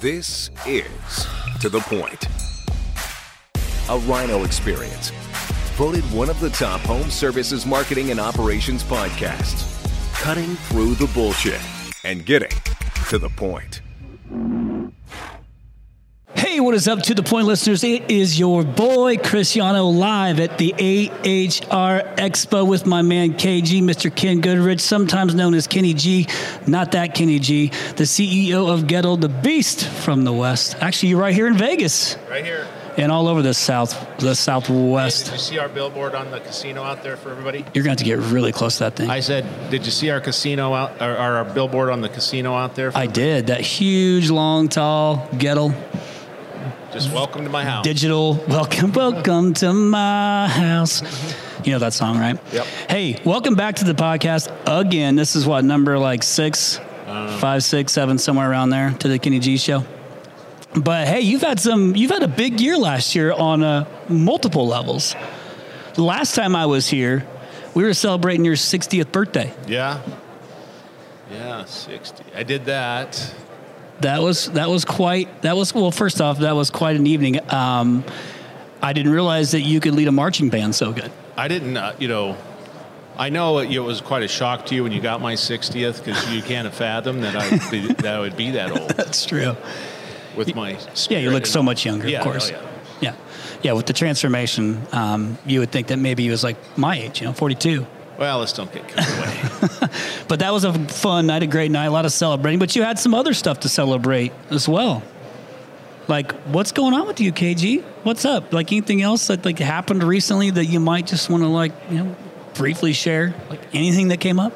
This is To The Point, a Rhino experience. Voted one of the top home services marketing and operations podcasts. Cutting through the bullshit and getting to the point. Hey, what is up to the point, listeners? It is your boy Chris Yano live at the AHR Expo with my man KG, Mr. Ken Goodrich, sometimes known as Kenny G. Not that Kenny G, the CEO of Goettl, the beast from the West. Actually, you're right here in Vegas Right here. and all over the South, the Southwest. Did Southwest. you see our billboard on the casino out there for everybody? You're going to have to get really close to that thing. I said, did you see our casino out, or, or our billboard on the casino out there? For I did. That huge, long, tall Goettl. Just welcome to my house. digital welcome welcome to my house you know that song right Yep. hey welcome back to the podcast again this is what number like six five six seven somewhere around there to the kenny g show but hey you've had some you've had a big year last year on uh, multiple levels the last time i was here we were celebrating your 60th birthday yeah. Yeah, 60. I did that. That was that was quite that was well first off that was quite an evening um, i didn't realize that you could lead a marching band so good I didn't, uh, you know, I know it was quite a shock to you when you got my 60th because you can't fathom that I be, that I would be that old that's true with my. Yeah, you look so much younger, Yeah, of course. oh, yeah. yeah. Yeah, with the transformation, um, you would think that maybe he was like my age, you know, 42. Well, let's don't get carried away. But that was a fun night, a great night, a lot of celebrating. But you had some other stuff to celebrate as well. Like, what's going on with you, KG? What's up? Like anything else that like happened recently that you might just want to like, you know, briefly share? Like anything that came up?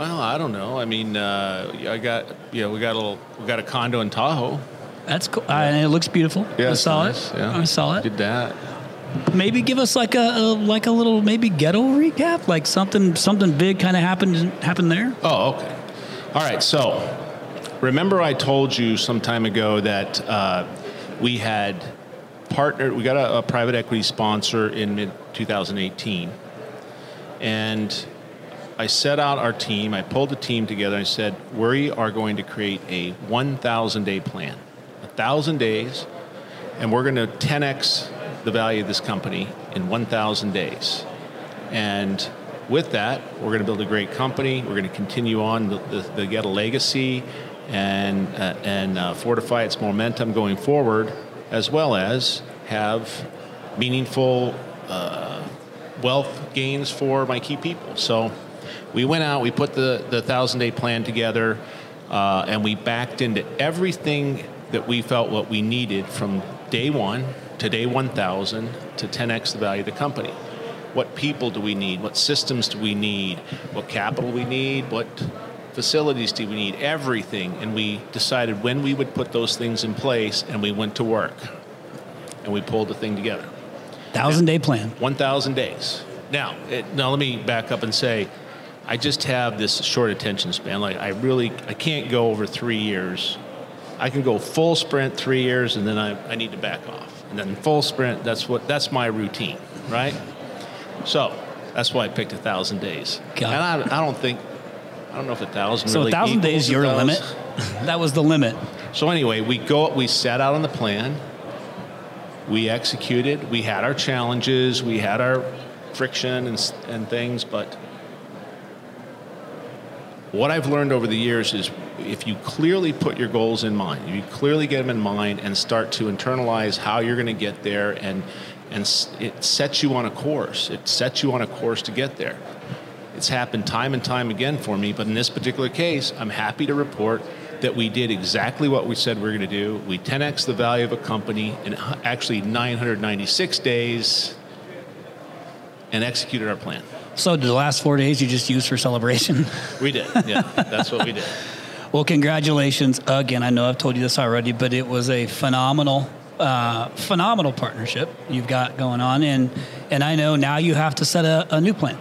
well, I don't know. I mean, uh, I got, you know, we got a little, we got a condo in Tahoe. That's cool. Uh, and it looks beautiful. I it's saw nice, it. Yeah. I saw it. Did that. Maybe give us like a, a like a little maybe ghetto recap like something something big kind of happened happened there Oh, okay. All right. So, remember I told you some time ago that uh, we had partnered, we got a, a private equity sponsor in mid 2018. And I set out our team, I pulled the team together, I said, we are going to create a 1,000 day plan. A 1,000 days, and we're going to 10x the value of this company in 1,000 days. And with that, we're going to build a great company. We're going to continue on the, the, the Goettl legacy and, uh, and uh, fortify its momentum going forward, as well as have meaningful uh, wealth gains for my key people. So we went out, we put the, the thousand day plan together, uh, and we backed into everything that we felt what we needed from day one to day 1000 to 10x the value of the company. What people do we need? What systems do we need? What capital we need? What facilities do we need? Everything. And we decided when we would put those things in place, and we went to work. And we pulled the thing together. thousand day plan 1,000 days. Now, it, now let me back up and say, I just have this short attention span. Like I really, I can't go over three years. I can go full sprint three years, and then I, I need to back off, and then full sprint. That's what that's my routine, right? So that's why I picked a thousand days. Got and I, I don't think, I don't know if a thousand. so really a thousand days your thousand. limit that was the limit So anyway, we go. We set out on the plan. We executed. We had our challenges. We had our friction and and things. But what I've learned over the years is, if you clearly put your goals in mind, if you clearly get them in mind, and start to internalize how you're going to get there, and and it sets you on a course. It sets you on a course to get there. It's happened time and time again for me, but in this particular case, I'm happy to report that we did exactly what we said we were going to do. We 10x the value of a company in actually 996 days and executed our plan. so the last four days you just used for celebration We did. Yeah, that's what we did. well congratulations again. I know i've told you this already but it was a phenomenal uh, phenomenal partnership you've got going on. And and i know now you have to set a, a new plan.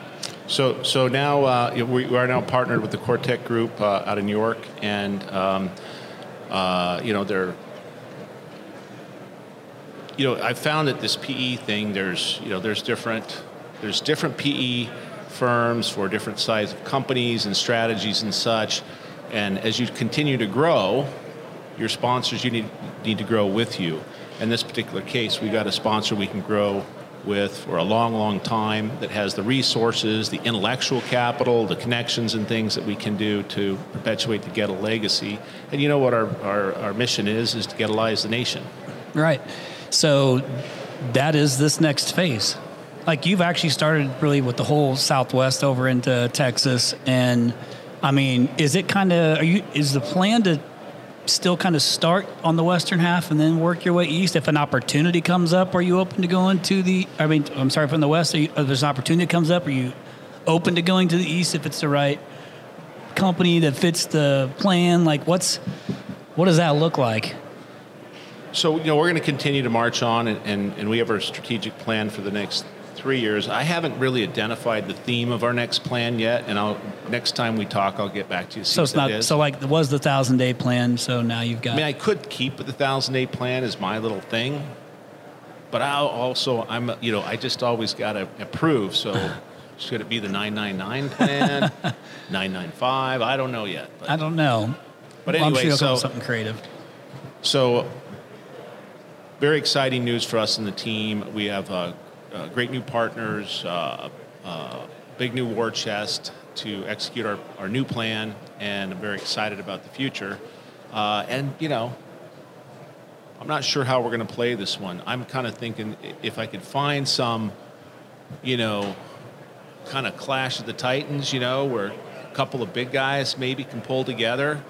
So, so now uh, we are now partnered with the Cortec Group uh, out of New York, and um, uh, you know they're, you know, I found that this PE thing, there's, you know, there's different, there's different PE firms for different size of companies and strategies and such. And as you continue to grow, your sponsors you need need to grow with you. In this particular case, we got a sponsor we can grow with for a long, long time that has the resources, the intellectual capital, the connections and things that we can do to perpetuate the Goettl legacy. And you know what our, our, our mission is, is to Gettleize the nation. Right. So that is this next phase. Like you've actually started really with the whole Southwest over into Texas. And I mean, is it kind of, are you, is the plan to still kind of start on the western half and then work your way east? If an opportunity comes up, are you open to going to the? I mean, I'm sorry, from the west. You, if there's an opportunity that comes up, are you open to going to the east if it's the right company that fits the plan? Like, what's what does that look like? So you know, we're going to continue to march on, and, and, and we have our strategic plan for the next three years. I haven't really identified the theme of our next plan yet, and I'll next time we talk, I'll get back to you. So it's not it so like it was the thousand day plan. So now you've got. I mean, I could keep the thousand day plan as my little thing, but I also I'm you know I just always got to approve. So should it be the nine nine nine plan, nine nine five? I don't know yet. But. I don't know. But anyway, well, sure so something creative. So very exciting news for us and the team. We have uh, uh, great new partners, uh, uh, big new war chest to execute our, our new plan, and I'm very excited about the future. Uh, and, you know, I'm not sure how we're going to play this one. I'm kind of thinking if I could find some, you know, kind of clash of the titans, you know, where a couple of big guys maybe can pull together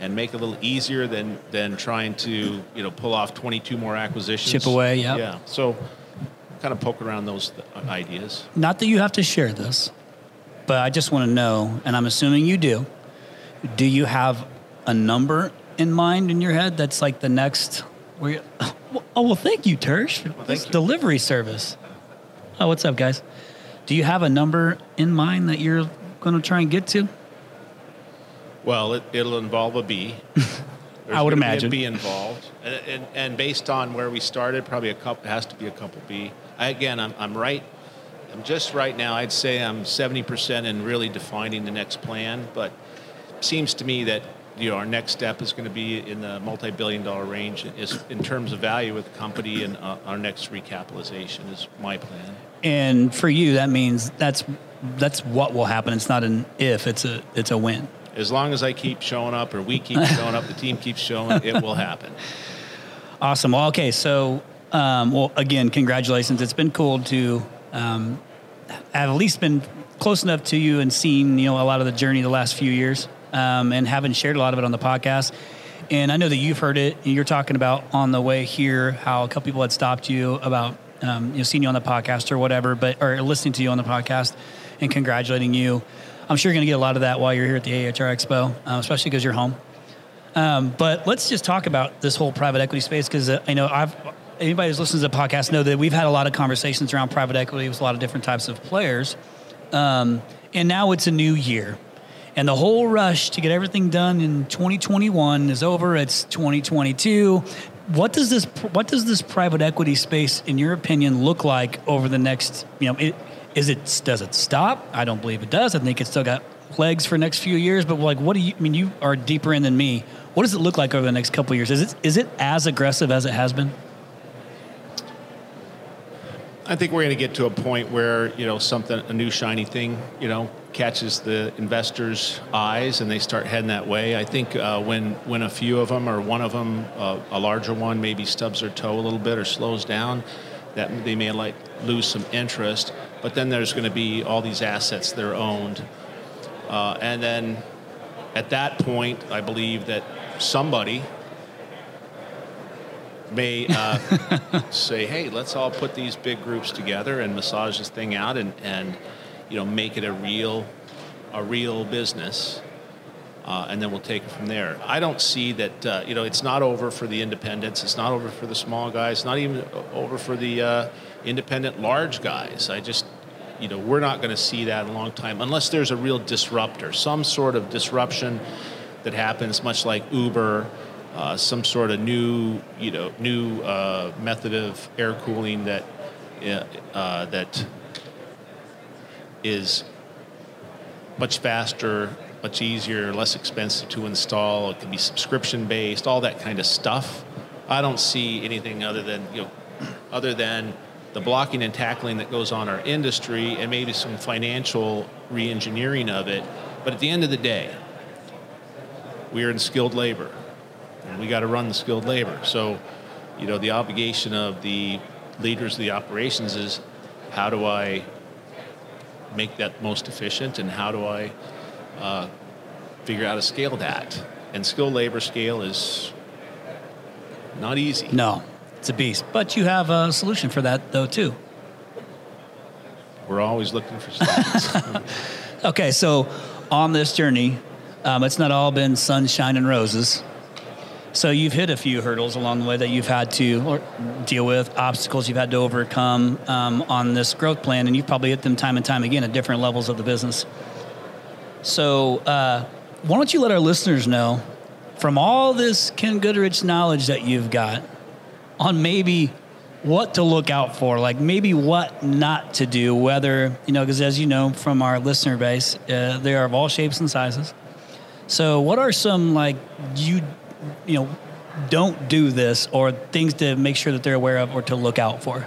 and make it a little easier than than trying to you know pull off 22 more acquisitions. Chip away, yeah. Yeah. So kind of poke around those uh, ideas. Not that you have to share this, but I just want to know, and I'm assuming you do. Do you have a number in mind in your head that's like the next? Where you, oh well, thank you, Tersh. Well, thank you. delivery service. Oh, what's up, guys? Do you have a number in mind that you're going to try and get to? Well, it, will involve a B. I would imagine be, be involved, and, and, and, based on where we started, probably a couple has to be a couple B. I, again, I'm, I'm right. I'm just right now. I'd say I'm 70% in really defining the next plan, but seems to me that you know our next step is going to be in the multi-billion-dollar range is in terms of value with the company, and uh, our next recapitalization is my plan. And for you, that means that's that's what will happen. It's not an if; it's a it's a when as long as I keep showing up or we keep showing up, the team keeps showing, it will happen. Awesome. Well, okay. So, um, well, again, congratulations. It's been cool to um, have at least been close enough to you and seen, you know, a lot of the journey the last few years um, and having shared a lot of it on the podcast. And I know that you've heard it. You're talking about on the way here how a couple people had stopped you about, um, you know, seeing you on the podcast or whatever, but, or listening to you on the podcast and congratulating you. I'm sure you're going to get a lot of that while you're here at the AHR Expo, uh, especially because you're home. Um, but let's just talk about this whole private equity space because uh, I know I've anybody who's listening to the podcast know that we've had a lot of conversations around private equity with a lot of different types of players, um, and now it's a new year, and the whole rush to get everything done in 2021 is over. It's 2022. What does this What does this private equity space, in your opinion, look like over the next? You know, it, is it does it stop? I don't believe it does. I think it's still got legs for next few years. But like, what do you I mean? You are deeper in than me. What does it look like over the next couple years? Is it is it as aggressive as it has been? I think we're going to get to a point where you know something, a new shiny thing, you know, catches the investors' eyes and they start heading that way. I think uh, when when a few of them or one of them, uh, a larger one, maybe stubs their toe a little bit or slows down, that they may like lose some interest. But then there's going to be all these assets that are owned. Uh, and then at that point, I believe that somebody may uh, say, hey, let's all put these big groups together and massage this thing out and, and you know, make it a real, a real business. Uh, and then we'll take it from there. I don't see that, uh, you know, it's not over for the independents. It's not over for the small guys. Not even over for the uh, independent large guys. I just, you know, we're not going to see that in a long time unless there's a real disruptor, some sort of disruption that happens, much like Uber, uh, some sort of new, you know, new uh, method of air cooling that uh, that is much faster much easier, less expensive to install. It can be subscription based, all that kind of stuff. I don't see anything other than you know, other than the blocking and tackling that goes on our industry and maybe some financial re-engineering of it. But at the end of the day, we are in skilled labor, we got to run the skilled labor. So, you know, the obligation of the leaders of the operations is how do I make that most efficient, and how do I uh, figure out how to scale that? And skilled labor scale is not easy. No, it's a beast. But you have a solution for that, though, too. We're always looking for solutions. Okay, so on this journey, um, it's not all been sunshine and roses. So you've hit a few hurdles along the way that you've had to deal with, obstacles you've had to overcome um, on this growth plan, and you've probably hit them time and time again at different levels of the business. So uh, why don't you let our listeners know, from all this Ken Goodrich knowledge that you've got, on maybe what to look out for, like maybe what not to do, whether, you know, because as you know from our listener base, uh, they are of all shapes and sizes. So, what are some like you, you know, don't do this or things to make sure that they're aware of or to look out for?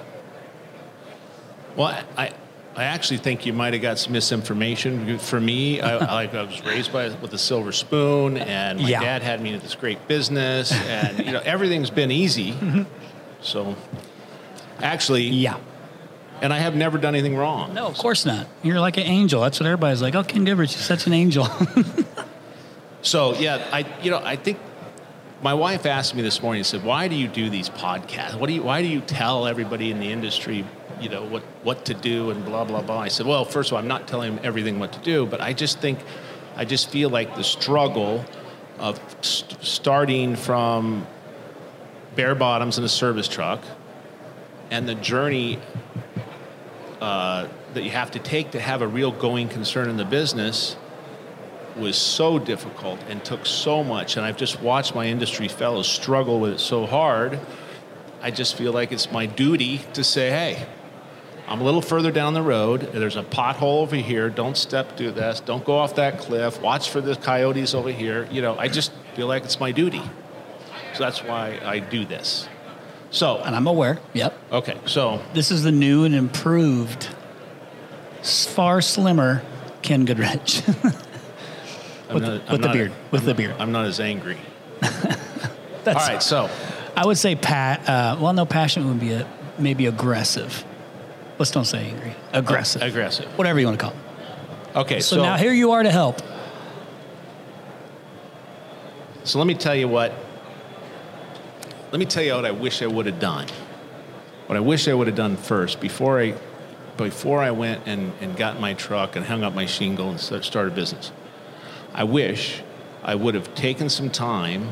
Well, I, I actually think you might have got some misinformation. For me, I, I, I was raised by with a silver spoon, and my Yeah. dad had me into this great business, and you know everything's been easy. Mm-hmm. So, actually, Yeah. and I have never done anything wrong. No, of course not. You're like an angel. That's what everybody's like. Oh, Ken Goodrich is such an angel. So yeah, I you know I think my wife asked me this morning. Said, "Why do you do these podcasts? What do you Why do you tell everybody in the industry, you know, what what to do and blah blah blah?" I said, "Well, first of all, I'm not telling them everything what to do, but I just think, I just feel like the struggle of st- starting from bare bottoms in a service truck, and the journey." Uh, that you have to take to have a real going concern in the business was so difficult and took so much and i've just watched my industry fellows struggle with it so hard i just feel like it's my duty to say hey i'm a little further down the road. There's a pothole over here. Don't step through this. Don't go off that cliff. Watch for the coyotes over here. You know i just feel like it's my duty. So that's why i do this. So and I'm aware. Yep. okay so This is the new and improved, far slimmer Ken Goodrich. I'm With not- the- with the not- beard, with I'm the not- beard. i'm not as angry That's, all right so I would say pat. Uh, well, no, passionate would be a, maybe aggressive. Let's don't say angry. Aggressive. aggressive Whatever you want to call it. okay So, now here you are to help. So let me tell you what. Let me tell you what I wish I would have done. What I wish I would have done first before I, before I went and, and got my truck and hung up my shingle and started business. I wish I would have taken some time.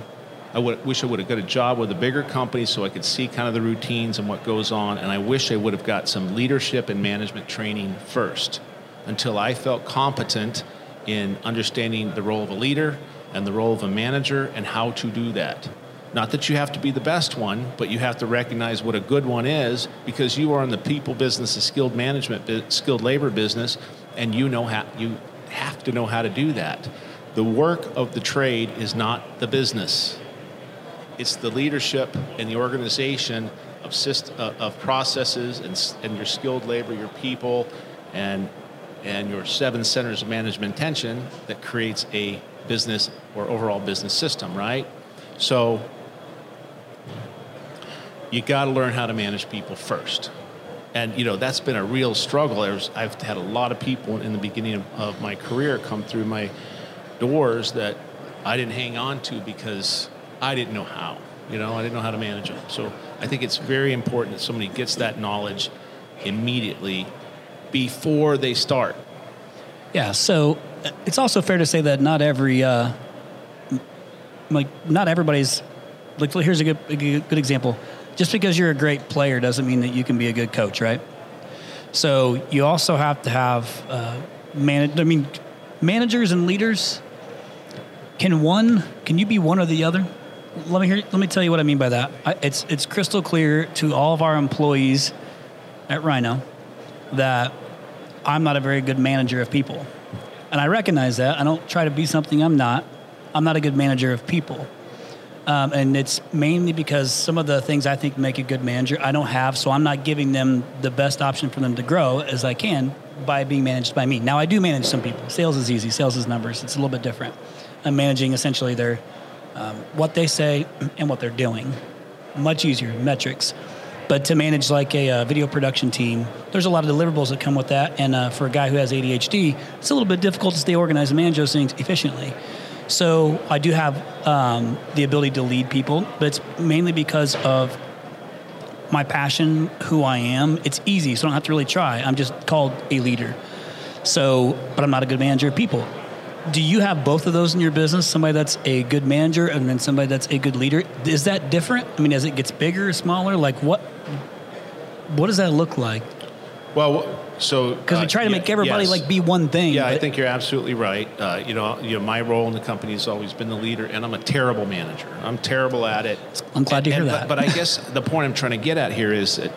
I would, wish I would have got a job with a bigger company so I could see kind of the routines and what goes on. And I wish I would have got some leadership and management training first until I felt competent in understanding the role of a leader and the role of a manager and how to do that. Not that you have to be the best one, but you have to recognize what a good one is because you are in the people business, the skilled management, skilled labor business, and you know how you have to know how to do that. The work of the trade is not the business it's the leadership and the organization of, uh, of processes and, and your skilled labor, your people, and, and your seven centers of management tension that creates a business or overall business system, right? So you got to learn how to manage people first. And you know that's been a real struggle. I've had a lot of people in the beginning of, of my career come through my doors that I didn't hang on to because I didn't know how. You know, I didn't know how to manage them. So I think it's very important that somebody gets that knowledge immediately before they start. Yeah. So uh, it's also fair to say that not every, uh, like, not everybody's. Like, here's a good, a good example. Just because you're a great player doesn't mean that you can be a good coach, right? So you also have to have uh. I mean, managers and leaders. Can one? Can you be one or the other? Let me hear. Let me tell you what I mean by that. I, it's it's crystal clear to all of our employees at Rhino that I'm not a very good manager of people. and I recognize that. I don't try to be something I'm not. I'm not a good manager of people. Um, and it's mainly because some of the things I think make a good manager I don't have, so I'm not giving them the best option for them to grow as I can by being managed by me. Now I do manage some people. Sales is easy. Sales is numbers. It's a little bit different. I'm managing essentially their um, what they say and what they're doing. Much easier metrics. But to manage like a uh, video production team, there's a lot of deliverables that come with that. And uh, for a guy who has ADHD, it's a little bit difficult to stay organized and manage those things efficiently. So I do have um, the ability to lead people, but it's mainly because of my passion, who I am. It's easy, so I don't have to really try. I'm just called a leader. So, but I'm not a good manager of people. Do you have both of those in your business? Somebody that's a good manager and then somebody that's a good leader. Is that different? I mean, as it gets bigger, or smaller, like what? What does that look like? Well, so Because we uh, try to yeah, make everybody yes. like be one thing. Yeah, I think you're absolutely right. Uh, you know, you know, my role in the company has always been the leader, and I'm a terrible manager. I'm terrible at it. I'm glad to hear And- that. But, but I guess the point I'm trying to get at here is that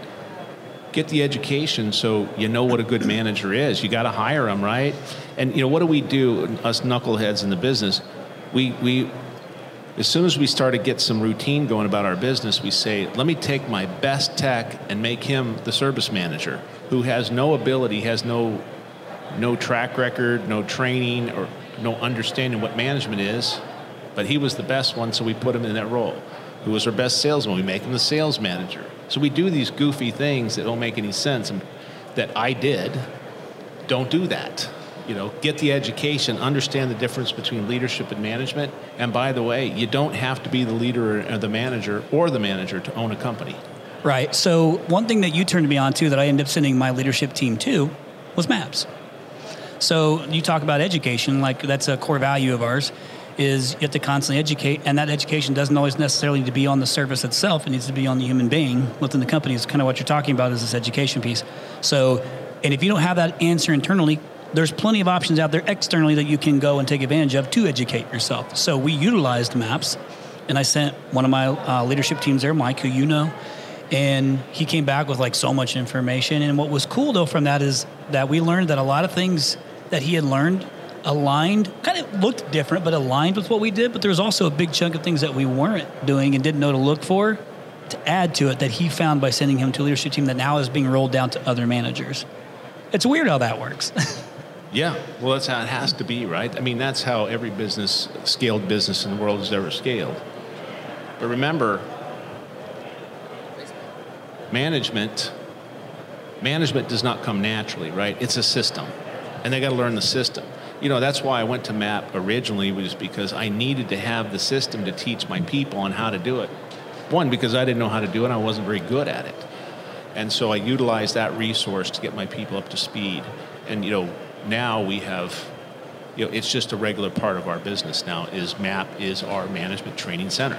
get the education so you know what a good manager is. You got to hire them, right? And you know, what do we do? Us knuckleheads in the business, we we. As soon as we start to get some routine going about our business, we say, let me take my best tech and make him the service manager who has no ability, has no no track record, no training, or no understanding what management is. But he was the best one, so we put him in that role. Who was our best salesman? We make him the sales manager. So we do these goofy things that don't make any sense, and that I did. Don't do that. You know, get the education, understand the difference between leadership and management. And by the way, you don't have to be the leader or the manager or the manager to own a company. Right. So one thing that you turned me on to that I ended up sending my leadership team to was maps. So you talk about education, like that's a core value of ours, is you have to constantly educate, and that education doesn't always necessarily need to be on the service itself. It needs to be on the human being within the company. Is kind of what you're talking about is this education piece. So, and if you don't have that answer internally, there's plenty of options out there externally that you can go and take advantage of to educate yourself. So we utilized maps, and I sent one of my uh, leadership teams there, Mike, who you know, and he came back with like so much information. And what was cool though from that is that we learned that a lot of things that he had learned aligned, kind of looked different, but aligned with what we did. But there was also a big chunk of things that we weren't doing and didn't know to look for to add to it that he found by sending him to a leadership team that now is being rolled down to other managers. It's weird how that works. Yeah, well, that's how it has to be, right? I mean, that's how every business, scaled business in the world has ever scaled. But remember, management, management does not come naturally, right? It's a system, and they got to learn the system. You know, that's why I went to MAP originally, was because I needed to have the system to teach my people on how to do it. One, because I didn't know how to do it, I wasn't very good at it. And so I utilized that resource to get my people up to speed. And, you know, now we have, you know, it's just a regular part of our business now is MAP is our management training center.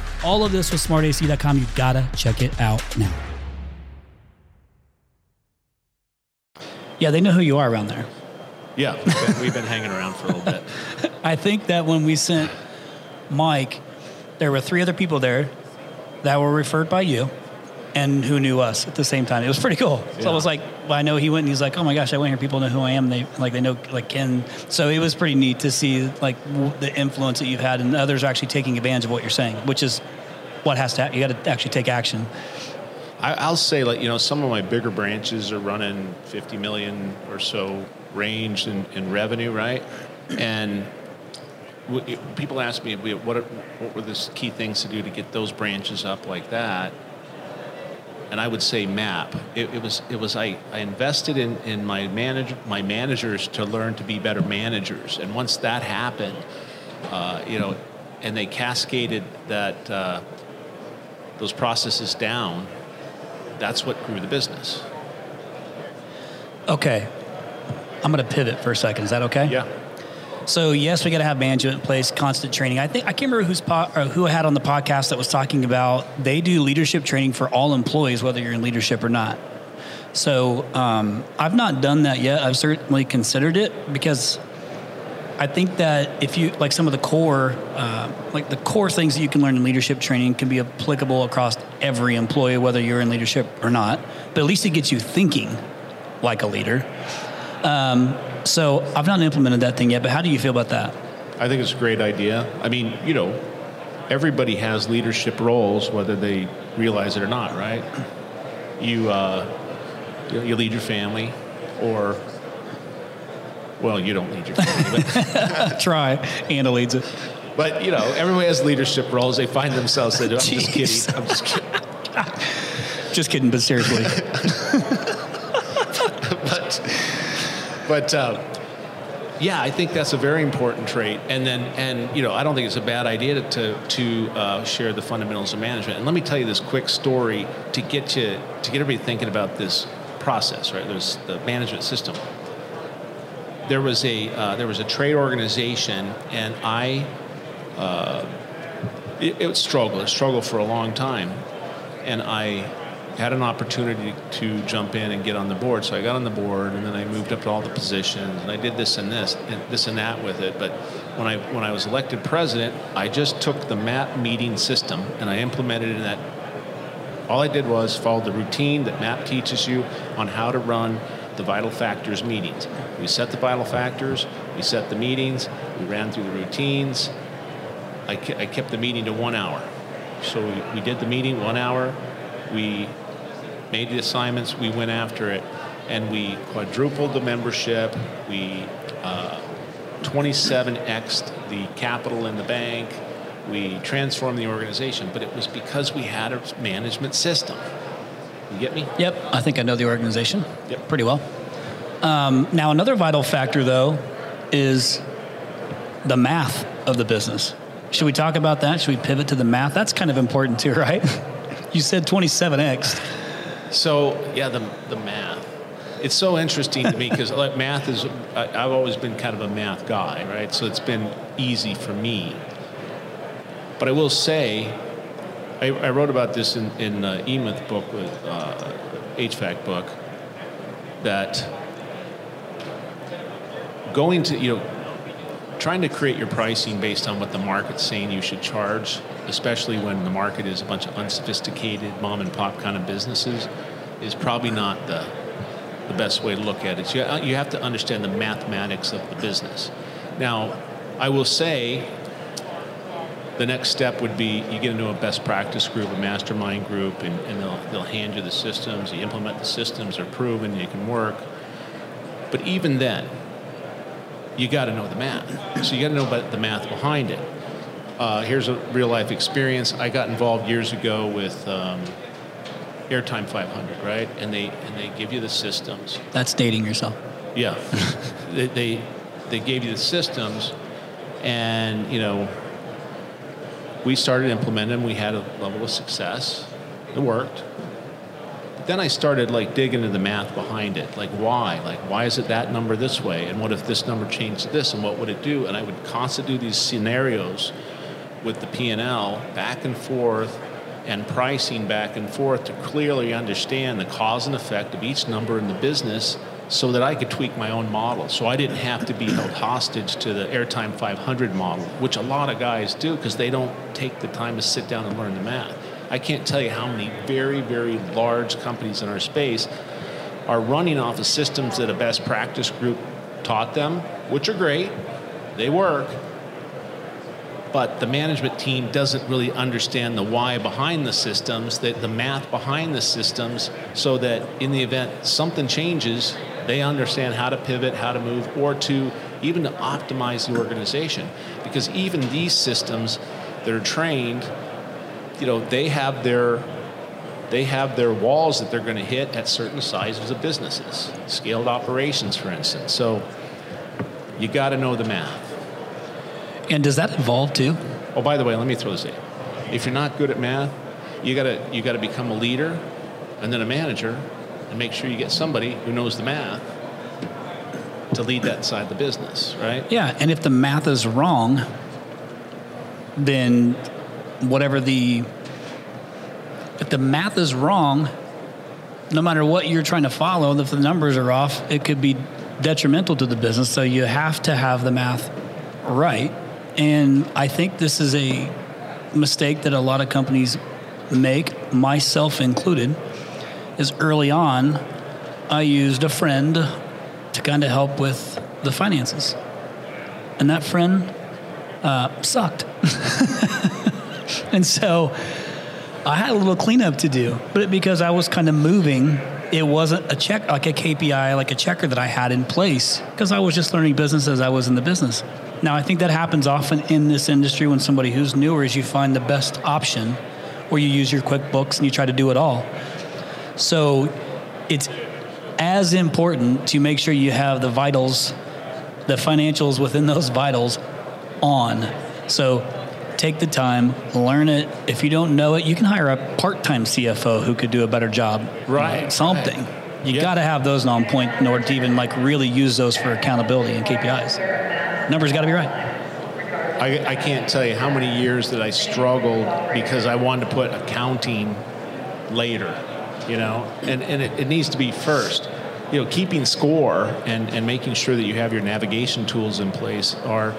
all of this with smartac.com. You gotta check it out now. Yeah, they know who you are around there. Yeah, we've been, we've been hanging around for a little bit. I think that when we sent Mike, there were three other people there that were referred by you and who knew us at the same time. It was pretty cool. So I was like, well, I know he went and he's like, oh my gosh, I went here. People know who I am. They like, they know like Ken. So it was pretty neat to see like w- the influence that you've had and others are actually taking advantage of what you're saying, which is what has to, ha- you got to actually take action. I, I'll say, like you know, some of my bigger branches are running 50 million or so range in, in revenue, right? And w- people ask me, what are, what were the key things to do to get those branches up like that? And I would say map. It, it was it was I, I invested in, in my manage, my managers to learn to be better managers. And once that happened, uh, you know, and they cascaded that uh, those processes down, that's what grew the business. Okay. I'm going to pivot for a second. Is that okay? Yeah. So yes, we got to have management in place, constant training. I think I can't remember who's po- who I had on the podcast that was talking about they do leadership training for all employees, whether you're in leadership or not. So um, I've not done that yet. I've certainly considered it because I think that if you like some of the core, uh, like the core things that you can learn in leadership training can be applicable across every employee, whether you're in leadership or not. But at least it gets you thinking like a leader. Um, so I've not implemented that thing yet. But how do you feel about that? I think it's a great idea. I mean, you know, everybody has leadership roles, whether they realize it or not, right? You, uh, you, lead your family, or well, you don't lead your family, but, Try. Anna leads it. but you know, everybody has leadership roles. They find themselves. They do. I'm just kidding. I'm just kidding. Just kidding, but seriously. but uh, yeah, I think that's a very important trait. And then and you know, I don't think it's a bad idea to to, to uh, share the fundamentals of management. And let me tell you this quick story to get you to get everybody thinking about this process. Right, there's the management system. There was a uh, there was a trade organization, and I. Uh, it, it struggled. It struggled for a long time, and I had an opportunity to jump in and get on the board. So I got on the board, and then I moved up to all the positions, and I did this and this, and this and that with it. But when I when I was elected president, I just took the MAP meeting system and I implemented it in that. All I did was follow the routine that MAP teaches you on how to run the vital factors meetings. We set the vital factors, we set the meetings, we ran through the routines. I, I kept the meeting to one hour. So we, we did the meeting one hour. We made the assignments. We went after it, and we quadrupled the membership. We uh, 27xed the capital in the bank. We transformed the organization, but it was because we had a management system. You get me? Yep, I think I know the organization Yep. pretty well. Um, now, another vital factor, though, is the math of the business. Should we talk about that? Should we pivot to the math? That's kind of important too, right? you said 27x. So yeah, the the math. It's so interesting to me because like math is. I, I've always been kind of a math guy, right? So it's been easy for me. But I will say, I, I wrote about this in in uh, Emeth book with uh, HVAC book that going to you know trying to create your pricing based on what the market's saying you should charge, especially when the market is a bunch of unsophisticated mom and pop kind of businesses, is probably not the the best way to look at it. You, you have to understand the mathematics of the business. Now, I will say the next step would be you get into a best practice group, a mastermind group, and, and they'll, they'll hand you the systems. You implement the systems, they're proven, you can work. But even then, you got to know the math. So you got to know about the math behind it. Uh, here's a real life experience. I got involved years ago with um, Airtime 500, right? And they and they give you the systems. That's dating yourself. Yeah, they, they they gave you the systems, and you know, we started implementing. We had a level of success. It worked. Then I started like digging into the math behind it. Like why? Like why is it that number this way? And what if this number changed this? And what would it do? And I would constantly do these scenarios with the P and L back and forth and pricing back and forth to clearly understand the cause and effect of each number in the business so that I could tweak my own model. So I didn't have to be held hostage to the Airtime 500 model, which a lot of guys do because they don't take the time to sit down and learn the math. I can't tell you how many very, very large companies in our space are running off of systems that a best practice group taught them, which are great, they work, but the management team doesn't really understand the why behind the systems, that the math behind the systems, so that in the event something changes, they understand how to pivot, how to move, or to even to optimize the organization. Because even these systems that are trained, you know, they have their they have their walls that they're going to hit at certain sizes of businesses, scaled operations, for instance. So you got to know the math. And does that evolve too? Oh, by the way, let me throw this in. If you're not good at math, you gotta you gotta become a leader, and then a manager, and make sure you get somebody who knows the math. to lead that side of the business, right? Yeah, and if the math is wrong, then whatever the if the math is wrong, no matter what you're trying to follow, if the numbers are off, it could be detrimental to the business. So you have to have the math right. And I think this is a mistake that a lot of companies make, myself included, is early on, I used a friend to kind of help with the finances. And that friend uh, sucked. and so I had a little cleanup to do, but because I was kind of moving, it wasn't a check, like a KPI, like a checker that I had in place because I was just learning business as I was in the business. Now, I think that happens often in this industry when somebody who's newer is you find the best option where you use your QuickBooks and you try to do it all. So it's as important to make sure you have the vitals, the financials within those vitals on. So take the time, learn it. If you don't know it, you can hire a part time CFO who could do a better job. Right. Something. Right. You Yeah. got to have those on point in order to even like really use those for accountability and KPIs. Numbers got to be right. I, I can't tell you how many years that I struggled because I wanted to put accounting later, you know, and, and it, it needs to be first. You know, keeping score and, and making sure that you have your navigation tools in place are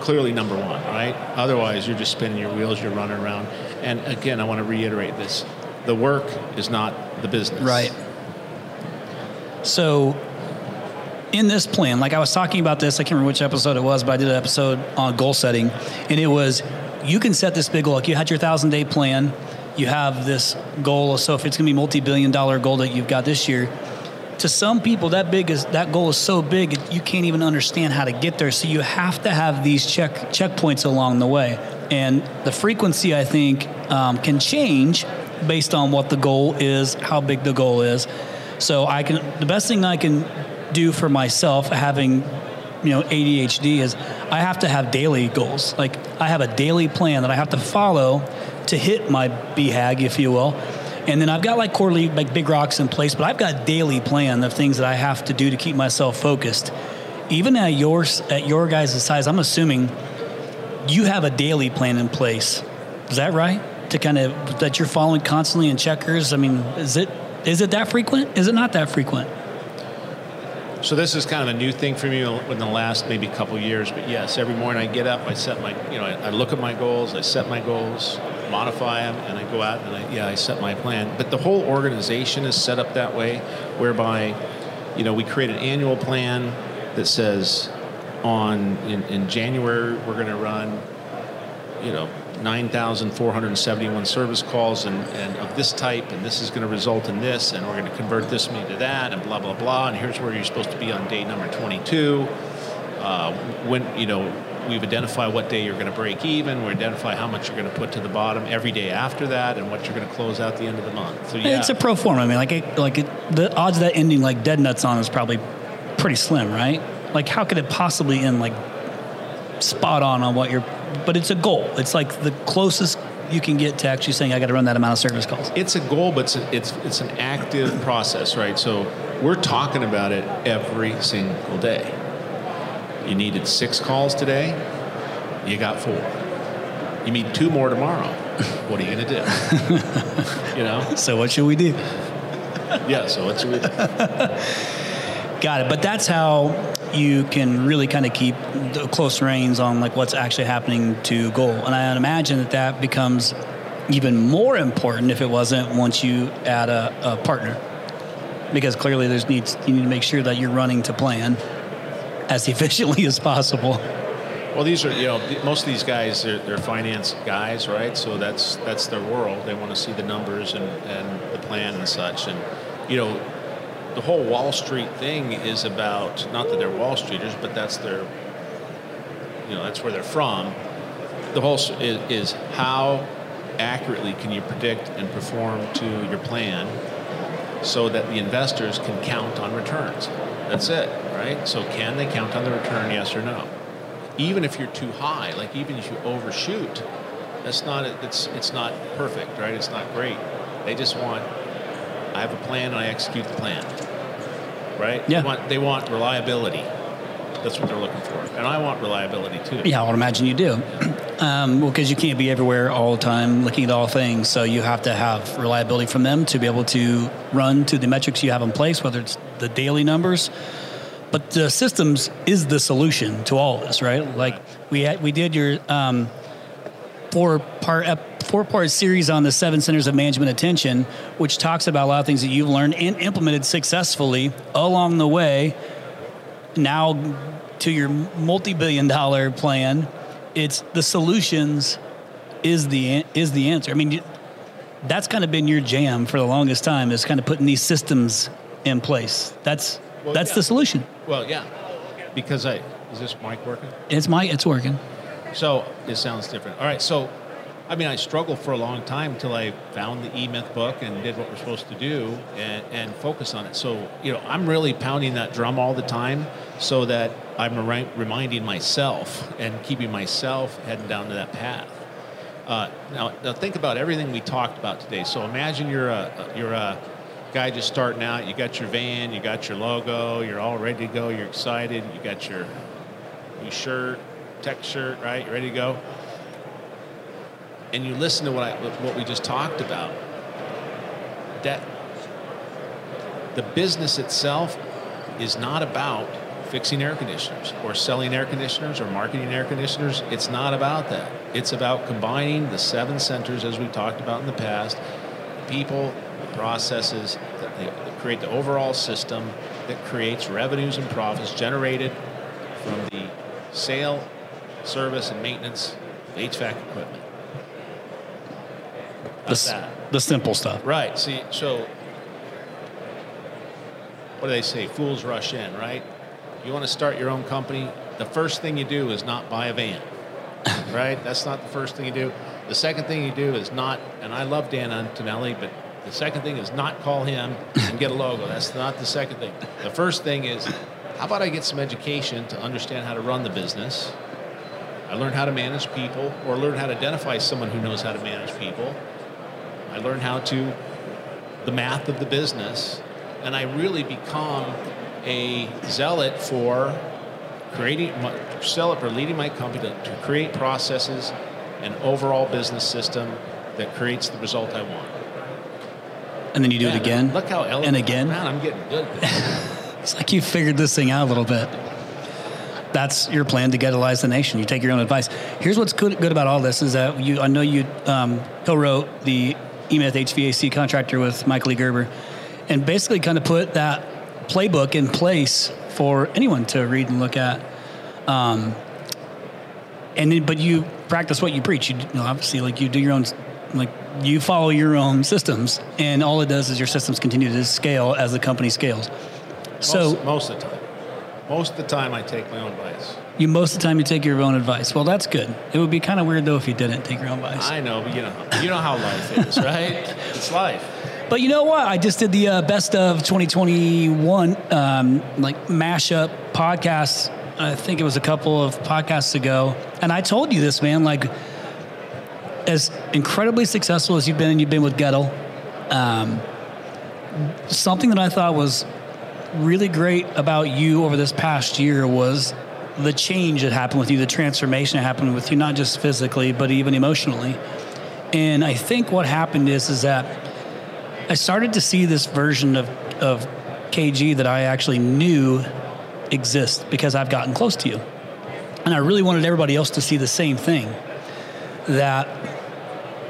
clearly number one, right? Otherwise, you're just spinning your wheels, you're running around. And again, I want to reiterate this the work is not the business. Right. So, in this plan, like I was talking about this, I can't remember which episode it was, but I did an episode on goal setting, and it was you can set this big goal. Like you had your thousand day plan, you have this goal. So if it's going to be multi billion dollar goal that you've got this year, to some people that big is that goal is so big you can't even understand how to get there. So you have to have these check checkpoints along the way, and the frequency I think um, can change based on what the goal is, how big the goal is. So I can the best thing I can do for myself having you know ADHD is I have to have daily goals. Like I have a daily plan that I have to follow to hit my BHAG, if you will. And then I've got like quarterly like big rocks in place, but I've got a daily plan of things that I have to do to keep myself focused. Even at yours at your guys' size, I'm assuming you have a daily plan in place. Is that right? To kind of that you're following constantly in checkers. I mean, is it is it that frequent? Is it not that frequent? So this is kind of a new thing for me in the last maybe couple years, but yes, every morning I get up, I set my, you know, I, I look at my goals, I set my goals, modify them, and I go out and I, yeah, I set my plan. But the whole organization is set up that way, whereby, you know, we create an annual plan that says, on in, in January we're going to run, you know, 9,471 service calls and, and of this type, and this is going to result in this, and we're going to convert this many to that, and blah, blah, blah, and here's where you're supposed to be on day number 22. Uh, when, you know, we've identified what day you're going to break even, we identify how much you're going to put to the bottom every day after that, and what you're going to close out the end of the month. So, yeah. It's a pro forma. I mean, like, it, like it, the odds of that ending like dead nuts on is probably pretty slim, right? Like, how could it possibly end like spot on on what you're? But it's a goal. It's like the closest you can get to actually saying I got to run that amount of service calls. it's a goal, but it's a, it's it's an active process, right? So we're talking about it every single day. You needed six calls today, you got four. You need two more tomorrow. What are you going to do? you know? So what should we do? Yeah. So what should we do? Got it. But that's how you can really kind of keep close reins on like what's actually happening to goal. And I imagine that that becomes even more important if it wasn't once you add a, a partner, because clearly there's needs you need to make sure that you're running to plan as efficiently as possible. Well, these are you know most of these guys they're, they're finance guys, right? So that's that's their world. They want to see the numbers and, and the plan and such. And you know, the whole Wall Street thing is about not that they're Wall Streeters, but that's their you know that's where they're from. The whole is, is how accurately can you predict and perform to your plan so that the investors can count on returns. That's it, right? So can they count on the return, yes or no? Even if you're too high, like even if you overshoot, that's not it's it's not perfect, right? It's not great. They just want I have a plan and I execute the plan. right? Yeah. They want, they want reliability. That's what they're looking for, and I want reliability too. Yeah, I would imagine you do. Um, well, because you can't be everywhere all the time looking at all things. So you have to have reliability from them to be able to run to the metrics you have in place, whether it's the daily numbers. But the systems is the solution to all of this, right? Like we had, we did your um, four part four part series on the seven centers of management attention, which talks about a lot of things that you've learned and implemented successfully along the way. Now to your multi billion dollar plan it's the solutions is the is the answer. I mean, that's kind of been your jam for the longest time is kind of putting these systems in place. That's well, that's yeah. the solution. Well, yeah, because I is this mic working? It's my it's working. So it sounds different. All right, so I mean, I struggled for a long time until I found the E Myth book and did what we're supposed to do and, and focus on it. So, you know, I'm really pounding that drum all the time so that I'm re- reminding myself and keeping myself heading down to that path. Uh, now, now, think about everything we talked about today. So imagine you're a you're a guy just starting out. You got your van, you got your logo, you're all ready to go. You're excited. You got your new shirt, tech shirt, right? You're ready to go and you listen to what I, what we just talked about, that the business itself is not about fixing air conditioners or selling air conditioners or marketing air conditioners. It's not about that. It's about combining the seven centers as we talked about in the past, people, processes that, that create the overall system that creates revenues and profits generated from the sale, service, and maintenance of HVAC equipment the, the simple stuff. Right. See, so what do they say? Fools rush in, right? You want to start your own company, the first thing you do is not buy a van, right? That's not the first thing you do. The second thing you do is not, and I love Dan Antonelli, but the second thing is not call him and get a logo. That's not the second thing. The first thing is, how about I get some education to understand how to run the business? I learn how to manage people or learn how to identify someone who knows how to manage people. I learn how to the math of the business, and I really become a zealot for creating, zealot for leading my company to, to create processes and overall business system that creates the result I want. And then you do man, it again. Look how elegant. And again. Man, I'm getting good. it's like you figured this thing out a little bit. That's your plan to getalize the nation. You take your own advice. Here's what's good, good about all this is that you. I know you um, co-wrote the eMyth HVAC contractor with Michael E. Gerber, and basically kind of put that playbook in place for anyone to read and look at. Um, and then, but you practice what you preach. You, you know, obviously, like you do your own, like you follow your own systems, and all it does is your systems continue to scale as the company scales. So most, most of the time, most of the time, I take my own advice. You most of the time you take your own advice. Well, that's good. It would be kind of weird though if you didn't take your own advice. I know, but you know, you know how life is, right? it's life. But you know what? I just did the uh, best of 2021 um, like mashup podcast. I think it was a couple of podcasts ago, and I told you this, man. Like, as incredibly successful as you've been, and you've been with Goettl, um, something that I thought was really great about you over this past year was the change that happened with you, the transformation that happened with you, not just physically, but even emotionally. And I think what happened is is that I started to see this version of, of KG that I actually knew exists because I've gotten close to you. And I really wanted everybody else to see the same thing. That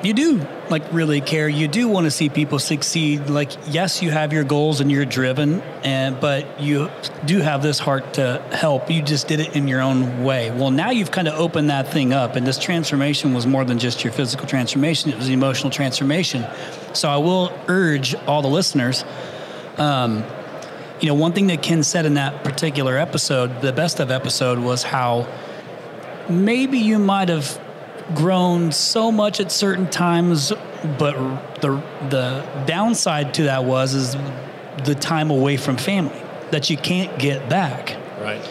you do like really care. You do want to see people succeed. Like, yes, you have your goals and you're driven, and but you do have this heart to help. You just did it in your own way. Well, now you've kind of opened that thing up, and this transformation was more than just your physical transformation; it was emotional transformation. So, I will urge all the listeners. Um, you know, one thing that Ken said in that particular episode, the best of episode, was how maybe you might have grown so much at certain times, but the the downside to that was is the time away from family that you can't get back. Right.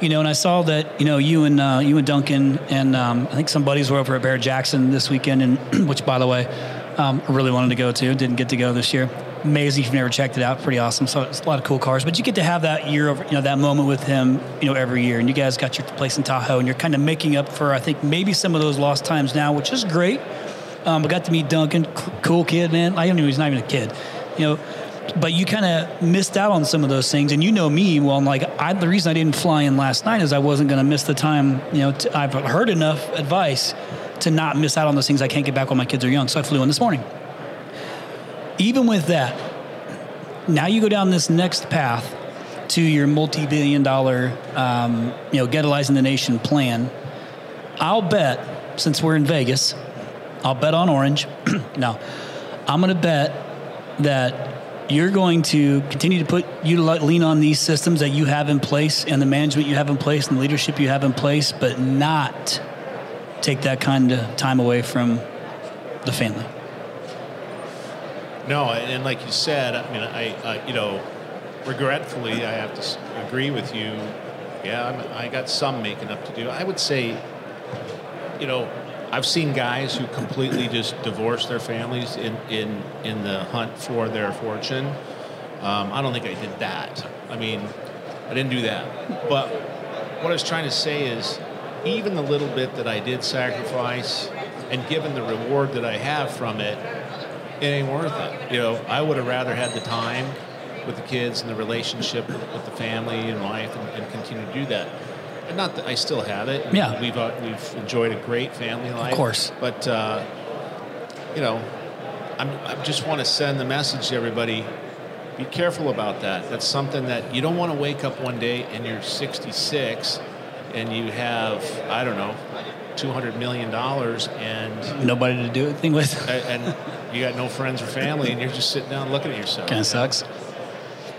You know, and I saw that you know you and uh, you and Duncan and um, I think some buddies were over at Barrett-Jackson this weekend, and which by the way, um, I really wanted to go to, didn't get to go this year. Amazing. If you've never checked it out, pretty awesome. So it's a lot of cool cars. But you get to have that year over, you know, that moment with him, you know, every year. And you guys got your place in Tahoe, and you're kind of making up for, I think, maybe some of those lost times now, which is great. Um, I got to meet Duncan, c- cool kid, man. I don't know, he's not even a kid, you know. But you kind of missed out on some of those things, and you know me. Well, I'm like, I, the reason I didn't fly in last night is I wasn't going to miss the time. You know, to, I've heard enough advice to not miss out on those things I can't get back when my kids are young. So I flew in this morning. Even with that, now you go down this next path to your multi-billion dollar, um, you know, Getalizing the Nation plan. I'll bet, since we're in Vegas, I'll bet on orange. no, I'm going to bet that you're going to continue to put you lean on these systems that you have in place and the management you have in place and the leadership you have in place, but not take that kind of time away from the family. No, and like you said, I mean, I, I you know, regretfully, I have to agree with you. Yeah, I'm, I got some making up to do. I would say, you know, I've seen guys who completely just divorce their families in, in, in the hunt for their fortune. Um, I don't think I did that. I mean, I didn't do that. But what I was trying to say is, even the little bit that I did sacrifice, and given the reward that I have from it, it ain't worth it. You know, I would have rather had the time with the kids and the relationship with, the family and life, and, and, continue to do that. And not that I still have it. Yeah, we've uh, we've enjoyed a great family life, of course. But uh, you know, I'm, I just want to send the message to everybody: be careful about that. That's something that you don't want to wake up one day and you're 66 and you have I don't know 200 million dollars and nobody to do anything with, and you got no friends or family, and you're just sitting down looking at yourself. Kind of sucks.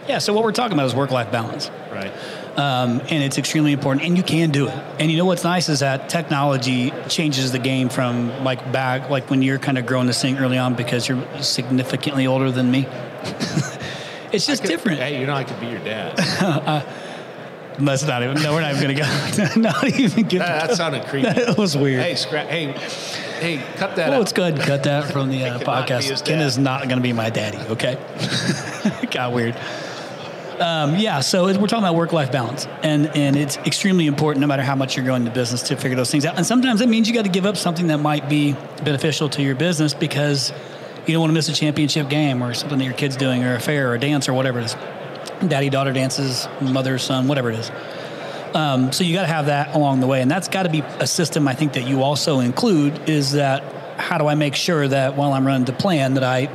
Yeah. So what we're talking about is work-life balance. Right. Um, and it's extremely important, and you can do it. And you know what's nice is that technology changes the game from like back, like when you're kind of growing this thing early on because you're significantly older than me. it's just could, different. Hey, you know, I could be your dad. uh, Let's not even. No, we're not even going to go. not even get. That, that sounded creepy. That was weird. Hey, scrap. Hey, hey, cut that. Well, out. it's good. Cut that from the uh, podcast. Ken is not going to be my daddy. Okay. Got weird. Um, yeah, so we're talking about work-life balance, and and it's extremely important, no matter how much you're going to business, to figure those things out. And sometimes it means you got to give up something that might be beneficial to your business because you don't want to miss a championship game or something that your kid's doing, or a fair, or a dance, or whatever it is daddy daughter dances, mother son, whatever it is. Um, so you got to have that along the way, and that's got to be a system. I think that you also include is that how do I make sure that while I'm running the plan that I,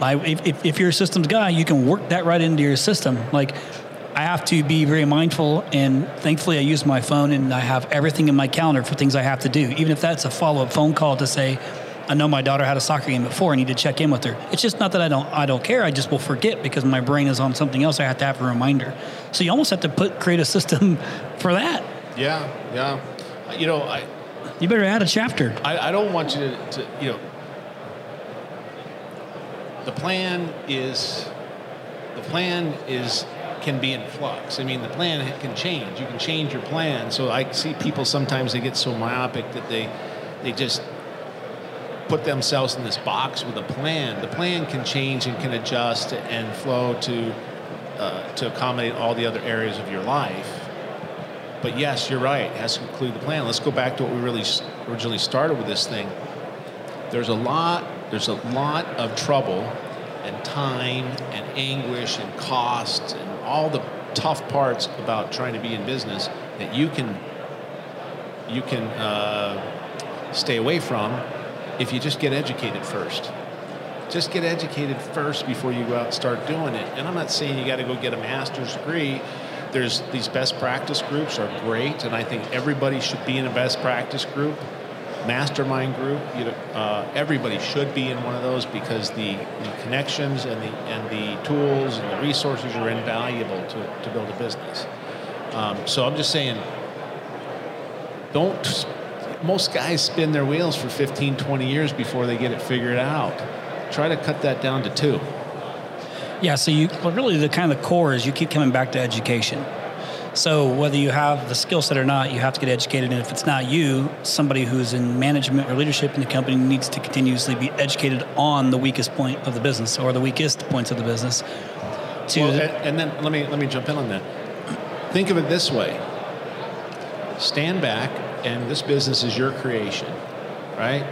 I if, if you're a systems guy, you can work that right into your system. Like I have to be very mindful, and thankfully I use my phone and I have everything in my calendar for things I have to do, even if that's a follow up phone call to say, I know my daughter had a soccer game before. I need to check in with her. It's just not that I don't I don't care. I just will forget because my brain is on something else. I have to have a reminder. So you almost have to put create a system for that. Yeah, yeah. You know, I. You better add a chapter. I, I don't want you to, to, you know. The plan is, the plan is can be in flux. I mean, the plan can change. You can change your plan. So I see people sometimes they get so myopic that they, they just put themselves in this box with a plan. The plan can change and can adjust and flow to uh, to accommodate all the other areas of your life. But yes, you're right. It has to include the plan. Let's go back to what we really originally started with this thing. There's a lot. There's a lot of trouble and time and anguish and cost and all the tough parts about trying to be in business that you can you can uh, stay away from if you just get educated first. Just get educated first before you go out and start doing it. And I'm not saying you got to go get a master's degree. There's these best practice groups are great, and I think everybody should be in a best practice group, mastermind group. You know, uh, everybody should be in one of those because the, the connections and the and the tools and the resources are invaluable to, to build a business. Um, so I'm just saying, don't most guys spin their wheels for 15, 20 years before they get it figured out. Try to cut that down to two. Yeah, so you really the kind of the core is you keep coming back to education. So whether you have the skill set or not, you have to get educated. And if it's not you, somebody who's in management or leadership in the company needs to continuously be educated on the weakest point of the business or the weakest points of the business. To well, and, and then let me let me jump in on that. Think of it this way: stand back, and this business is your creation, right?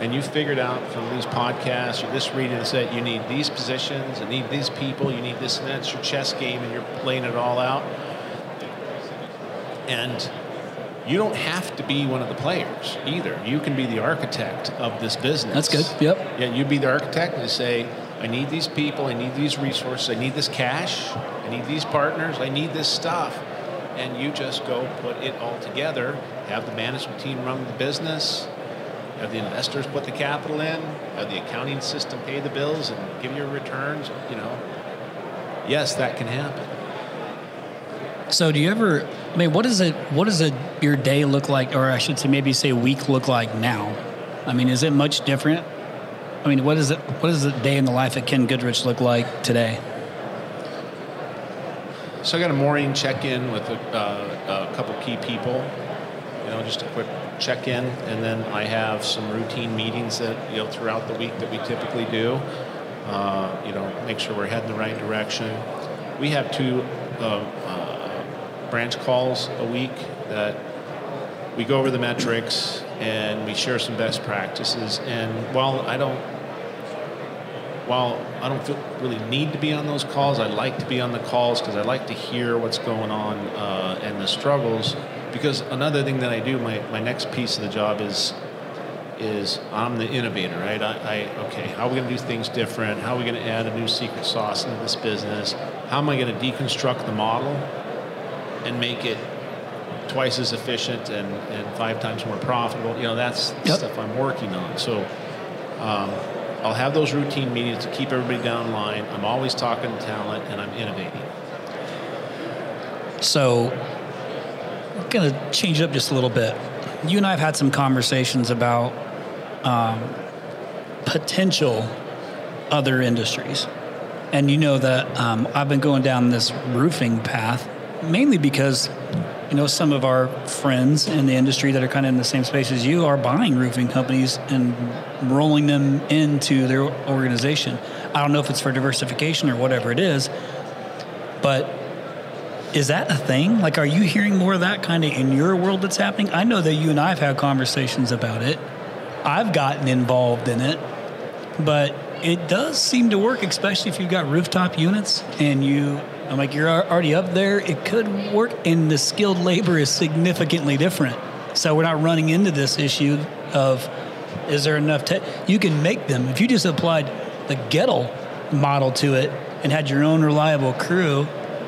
and you figured out from these podcasts or this reading that you need these positions, you need these people, you need this and that's your chess game, and you're playing it all out. And you don't have to be one of the players either. You can be the architect of this business. That's good. Yep. Yeah, you'd be the architect and say, I need these people, I need these resources, I need this cash, I need these partners, I need this stuff. And you just go put it all together, have the management team run the business, have the investors put the capital in? Have the accounting system pay the bills and give you returns? You know, yes, that can happen. So, do you ever? I mean, what is it? What does it your day look like, or I should say, maybe say week look like now? I mean, is it much different? I mean, what is it? What does the day in the life of Ken Goodrich look like today? So I got a morning check-in with a, uh, a couple key people. You know, just a quick check in, and then I have some routine meetings that you know throughout the week that we typically do. Uh, you know, make sure we're heading the right direction. We have two uh, uh, branch calls a week that we go over the metrics and we share some best practices. And while I don't, while I don't feel, really need to be on those calls, I like to be on the calls because I like to hear what's going on uh, and the struggles because another thing that I do, my, my next piece of the job is is I'm the innovator, right? I, I okay, how are we going to do things different? How are we going to add a new secret sauce into this business? How am I going to deconstruct the model and make it twice as efficient and, and five times more profitable? You know, that's the yep. stuff I'm working on. So um, I'll have those routine meetings to keep everybody down line. I'm always talking to talent and I'm innovating. So I'm going to change it up just a little bit. You and I have had some conversations about um, potential other industries. And you know that um, I've been going down this roofing path mainly because you know some of our friends in the industry that are kind of in the same space as you are buying roofing companies and rolling them into their organization. I don't know if it's for diversification or whatever it is, but is that a thing? Like, are you hearing more of that kind of in your world that's happening? I know that you and I have had conversations about it. I've gotten involved in it, but it does seem to work, especially if you've got rooftop units and you, I'm like, you're already up there. It could work, and the skilled labor is significantly different. So we're not running into this issue of, is there enough? You can make them if you just applied the Goettl model to it and had your own reliable crew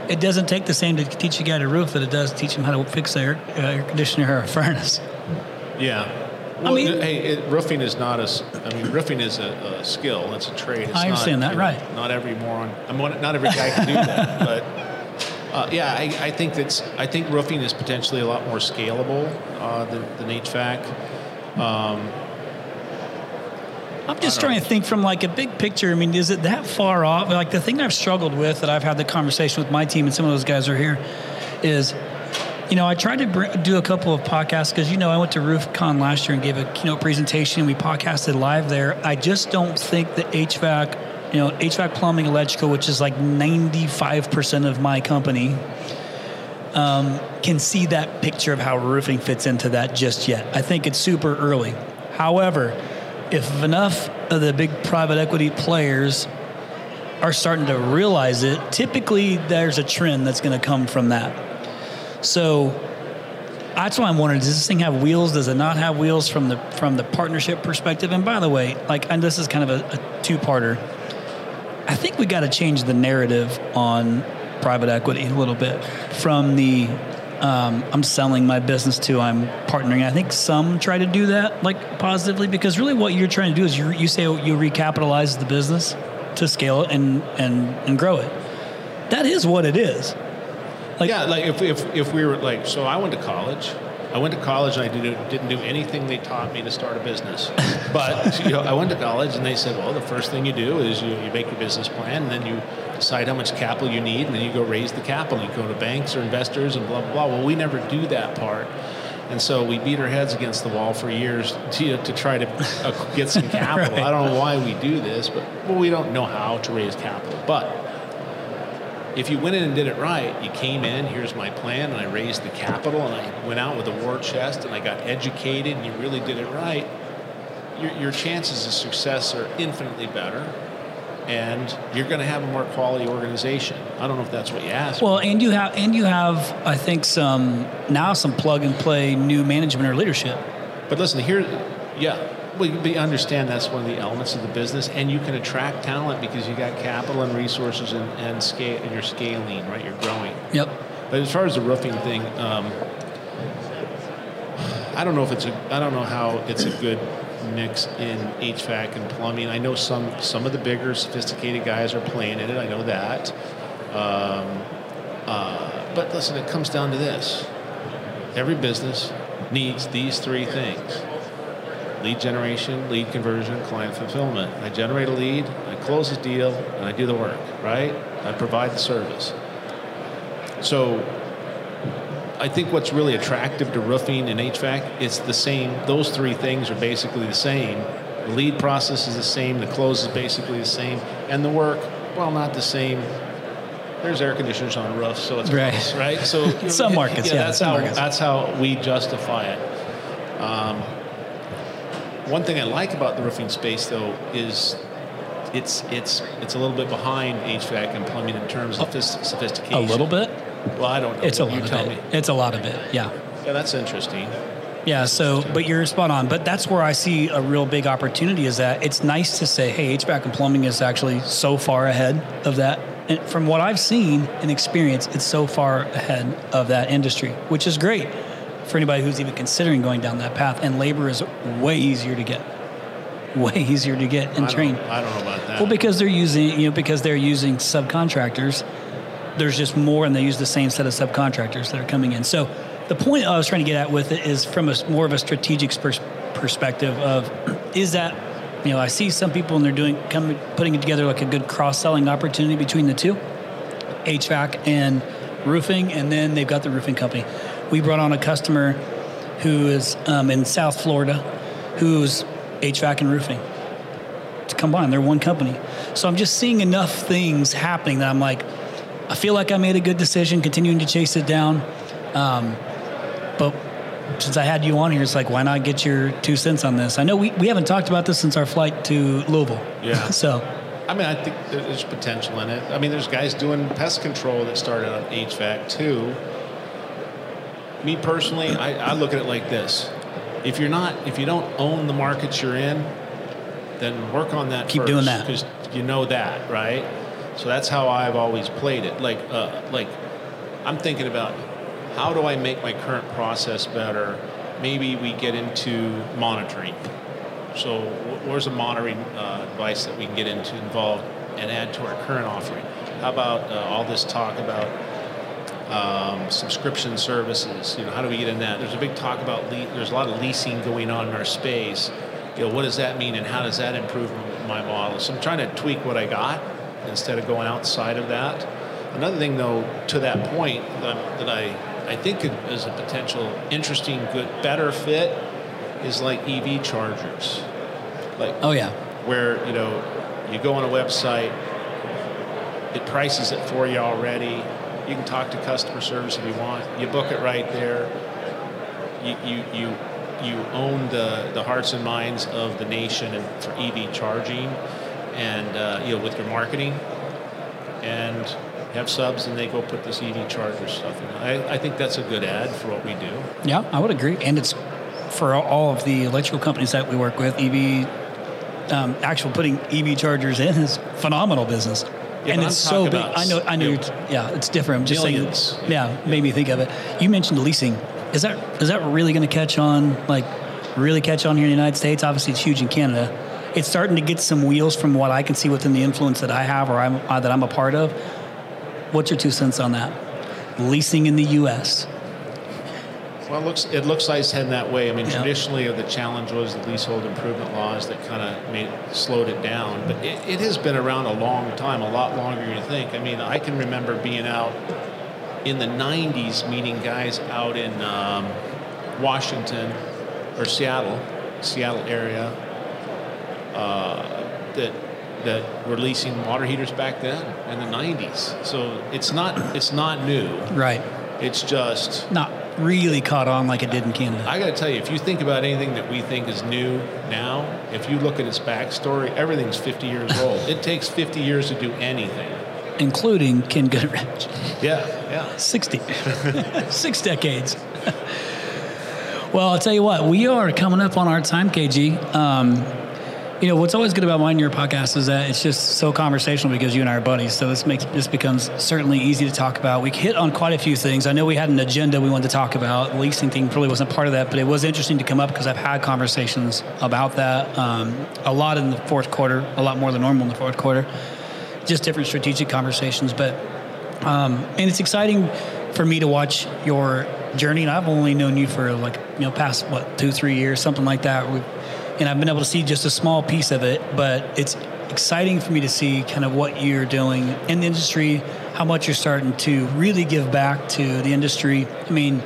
it doesn't take the same to teach a guy to roof that it does teach him how to fix air, uh, air conditioner or a furnace. Yeah. Well, I mean, hey, it, roofing is not a. I mean, roofing is a, a skill. It's a trade. It's I understand not, that, right? Not every moron. I mean, not every guy can do that. but uh, yeah, I, I, think that's. I think roofing is potentially a lot more scalable uh, than, than HVAC. Um, I'm just trying know. to think from like a big picture. I mean, is it that far off? Like the thing I've struggled with that I've had the conversation with my team, and some of those guys are here, is you know, I tried to br- do a couple of podcasts because, you know, I went to RoofCon last year and gave a keynote presentation. We podcasted live there. I just don't think that HVAC, you know, HVAC plumbing, electrical, which is like 95% of my company, um, can see that picture of how roofing fits into that just yet. I think it's super early. However, if enough of the big private equity players are starting to realize it, typically there's a trend that's going to come from that. So that's why I'm wondering: Does this thing have wheels? Does it not have wheels from the from the partnership perspective? And by the way, like, and this is kind of a, a two-parter. I think we got to change the narrative on private equity a little bit from the um, I'm selling my business to, I'm partnering. I think some try to do that like positively because really what you're trying to do is you, you say you recapitalize the business to scale it and, and, and grow it. That is what it is. Like, yeah, like if, if, if we were like, so I went to college. I went to college and I did, didn't do anything they taught me to start a business. But you know, I went to college and they said, well, the first thing you do is you, you make your business plan and then you decide how much capital you need, and then you go raise the capital. You go to banks or investors and blah blah blah. Well, we never do that part. And so we beat our heads against the wall for years to, to try to uh, get some capital. right. I don't know why we do this, but well, we don't know how to raise capital. But if you went in and did it right, you came in, here's my plan, and I raised the capital, and I went out with a war chest, and I got educated, and you really did it right, your, your chances of success are infinitely better and you're going to have a more quality organization. I don't know if that's what you asked. Well, and you have and you have I think some now some plug and play new management or leadership. But listen, here, yeah. Well, you understand that's one of the elements of the business, and you can attract talent because you got capital and resources and, and scale, and you're scaling, right? You're growing. Yep. But as far as the roofing thing, um, I don't know if it's a, I don't know how it's a good mix in HVAC and plumbing. I know some some of the bigger, sophisticated guys are playing in it. I know that. Um, uh, but listen, it comes down to this: every business needs these three things: lead generation, lead conversion, client fulfillment. I generate a lead, I close the deal, and I do the work. Right? I provide the service. So I think what's really attractive to roofing and HVAC, it's the same. Those three things are basically the same. The lead process is the same. The close is basically the same, and the work, well, not the same. There's air conditioners on roofs, so it's right. Close, right? So some markets, yeah, yeah that's how markets. that's how we justify it. Um, one thing I like about the roofing space, though, is it's it's it's a little bit behind HVAC and plumbing in terms of sophistication. A little bit. Well, I don't know. It's a lot of it. It's a lot of it. Yeah. Yeah, that's interesting. Yeah, so but you're spot on. But that's where I see a real big opportunity is that it's nice to say, hey, HVAC and plumbing is actually so far ahead of that. And from what I've seen and experienced, it's so far ahead of that industry, which is great for anybody who's even considering going down that path. And labor is way easier to get. Way easier to get and I train. I don't know about that. Well, because they're using, you know, because they're using subcontractors there's just more, and they use the same set of subcontractors that are coming in. So the point I was trying to get at with it is from a more of a strategic pers- perspective of is that you know I see some people and they're doing coming putting it together like a good cross selling opportunity between the two, HVAC and roofing, and then they've got the roofing company. We brought on a customer who is um, in South Florida, who's HVAC and roofing to combine. They're one company. So I'm just seeing enough things happening that I'm like, I feel like I made a good decision continuing to chase it down. Um, but since I had you on here, it's like, why not get your two cents on this? I know we, we haven't talked about this since our flight to Louisville. Yeah. so. I mean, I think there's potential in it. I mean, there's guys doing pest control that started on HVAC too. Me personally, I, I look at it like this: if you're not, if you don't own the markets you're in, then work on that. Keep doing that because you know that, right? So that's how I've always played it. Like, uh, like I'm thinking about how do I make my current process better? Maybe we get into monitoring. So where's a monitoring uh, device that we can get into involved and add to our current offering? How about uh, all this talk about um, subscription services? You know, how do we get in that? There's a big talk about le- there's a lot of leasing going on in our space. You know, what does that mean, and how does that improve my model? So I'm trying to tweak what I got instead of going outside of that. Another thing, though, to that point that, that I, I think is a potential interesting, good, better fit is like EV chargers. Like, oh yeah, where you know you go on a website, it prices it for you already. You can talk to customer service if you want. You book it right there. You you you, you own the, the hearts and minds of the nation and for EV charging and uh, you know with your marketing and have subs and they go put this EV charger stuff in. I, I think that's a good ad for what we do. Yeah, I would agree, and it's for all of the electrical companies that we work with. EV, um, actual putting EV chargers in is phenomenal business. Yeah, and it's so big. I know. I know. Know, yeah, it's different. I'm just millions. saying. Yeah, made me think of it. You mentioned leasing. Is that is that really going to catch on? Like, really catch on here in the United States? Obviously, it's huge in Canada it's starting to get some wheels from what I can see within the influence that I have or I'm, uh, that I'm a part of. What's your two cents on that? Leasing in the U.S. Well, it looks it looks like it's heading that way. I mean, Yeah. traditionally, the challenge was the leasehold improvement laws that kind of made slowed it down. But it, it has been around a long time, a lot longer than you think. I mean, I can remember being out in the '90s, meeting guys out in um, Washington or Seattle, Seattle area, uh, that that were leasing water heaters back then in the '90s. So it's not it's not new. Right. It's just Not really caught on like it did in Canada. I got to tell you, if you think about anything that we think is new now, if you look at its backstory, everything's 50 years old. it takes 50 years to do anything. including Ken Goodrich. Yeah, yeah. 60. Six decades. well, I'll tell you what, we are coming up on our time, KG. Um, you know, what's always good about mine your podcast is that it's just so conversational because you and I are buddies. So this makes this becomes certainly easy to talk about. We hit on quite a few things. I know we had an agenda we wanted to talk about. The leasing thing probably wasn't part of that, but it was interesting to come up because I've had conversations about that um, a lot in the fourth quarter, a lot more than normal in the fourth quarter. Just different strategic conversations, but um, and it's exciting for me to watch your journey. And I've only known you for like you know past what two three years, something like that. We, and I've been able to see just a small piece of it, but it's exciting for me to see kind of what you're doing in the industry, how much you're starting to really give back to the industry. I mean,